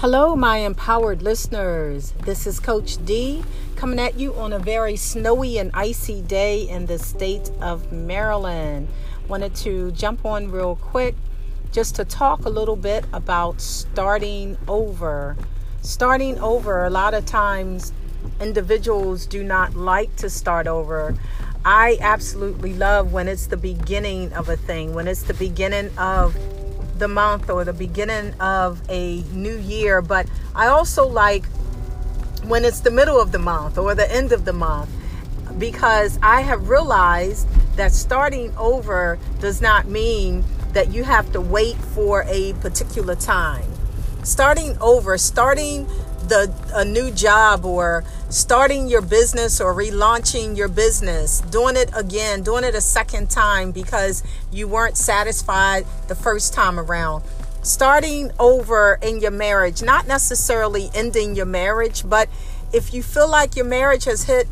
Hello, my empowered listeners. This is Coach D coming at you on a very snowy and icy day in the state of Maryland. Wanted to jump on real quick just to talk a little bit about starting over. Starting over, a lot of times individuals do not like to start over. I absolutely love when it's the beginning of a thing, when it's the beginning of the month or the beginning of a new year, but I also like when it's the middle of the month or the end of the month because I have realized that starting over does not mean that you have to wait for a particular time. Starting over, starting the a new job or starting your business or relaunching your business, doing it again, doing it a second time because you weren't satisfied the first time around. Starting over in your marriage, not necessarily ending your marriage, but if you feel like your marriage has hit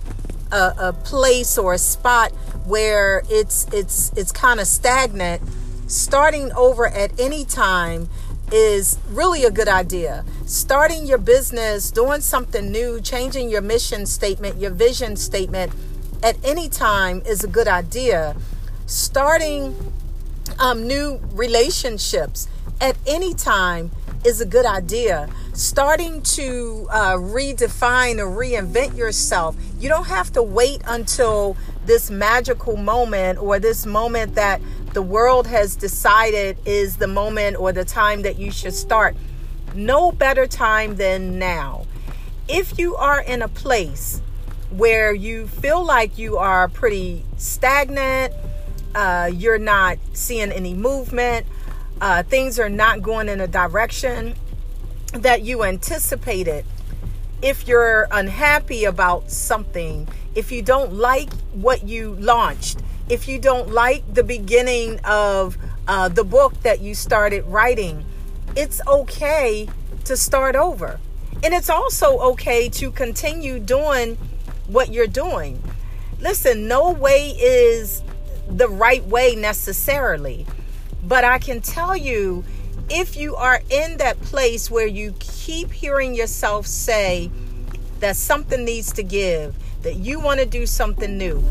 a, a place or a spot where it's it's it's kind of stagnant, starting over at any time is really a good idea. Starting your business, doing something new, changing your mission statement, your vision statement at any time is a good idea. Starting um, new relationships at any time is a good idea. Starting to uh, redefine or reinvent yourself. You don't have to wait until this magical moment or this moment that the world has decided is the moment or the time that you should start. No better time than now. If you are in a place where you feel like you are pretty stagnant, uh, you're not seeing any movement, uh, things are not going in a direction that you anticipated, if you're unhappy about something, if you don't like what you launched, if you don't like the beginning of uh, the book that you started writing, it's okay to start over. And it's also okay to continue doing what you're doing. Listen, no way is the right way necessarily. But I can tell you, if you are in that place where you keep hearing yourself say that something needs to give, that you want to do something new,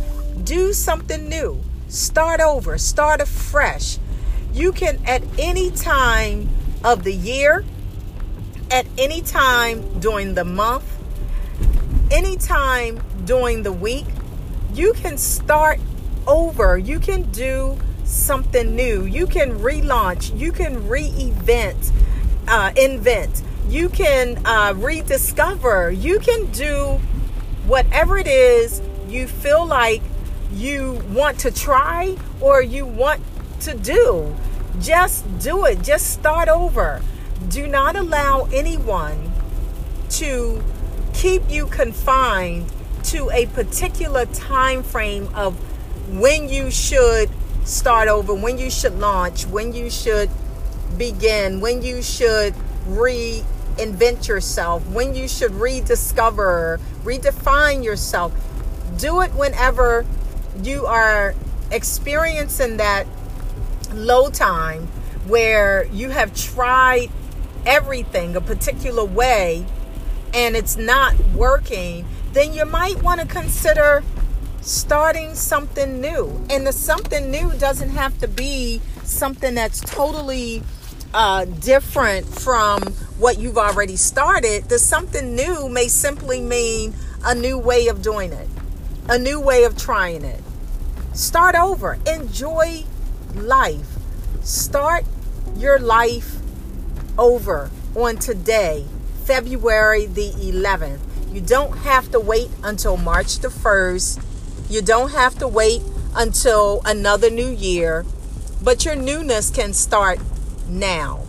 do something new. Start over, start afresh. You can, at any time of the year, at any time during the month, anytime during the week, you can start over. You can do something new. You can relaunch. You can re-event, uh, invent. You can uh, rediscover. You can do whatever it is you feel like you want to try or you want to do. Just do it. Just start over. Do not allow anyone to keep you confined to a particular time frame of when you should start over, when you should launch, when you should begin, when you should reinvent yourself, when you should rediscover, redefine yourself. Do it whenever you are experiencing that low time where you have tried everything a particular way and it's not working, then you might want to consider starting something new. And the something new doesn't have to be something that's totally uh, different from what you've already started. The something new may simply mean a new way of doing it, a new way of trying it. Start over. Enjoy life. Start your life over on today, February the 11th. You don't have to wait until March the 1st. You don't have to wait until another new year, but your newness can start now.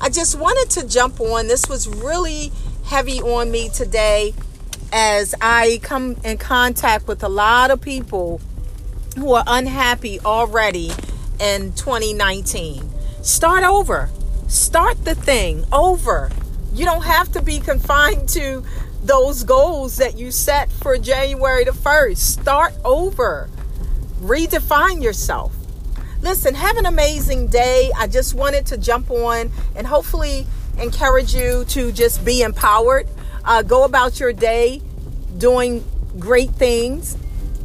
I just wanted to jump on. This was really heavy on me today as I come in contact with a lot of people who are unhappy already in 2019. Start over. Start the thing over. You don't have to be confined to those goals that you set for January the 1st. Start over. Redefine yourself. Listen, have an amazing day. I just wanted to jump on and hopefully encourage you to just be empowered. Uh, go about your day doing great things.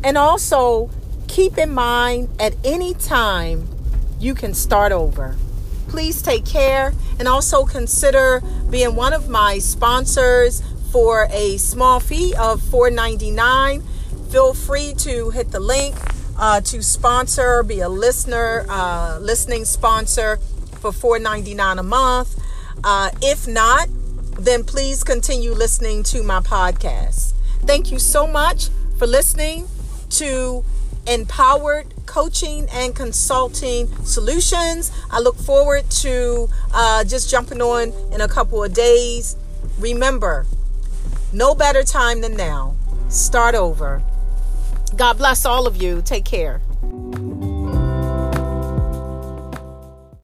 And also keep in mind at any time you can start over. Please take care and also consider being one of my sponsors for a small fee of $4.99. Feel free to hit the link uh, to sponsor, be a listener, uh, listening sponsor for $4.99 a month. Uh, if not, then please continue listening to my podcast. Thank you so much for listening to Empowered Coaching and Consulting Solutions. I look forward to uh, just jumping on in a couple of days. Remember, no better time than now. Start over. God bless all of you. Take care.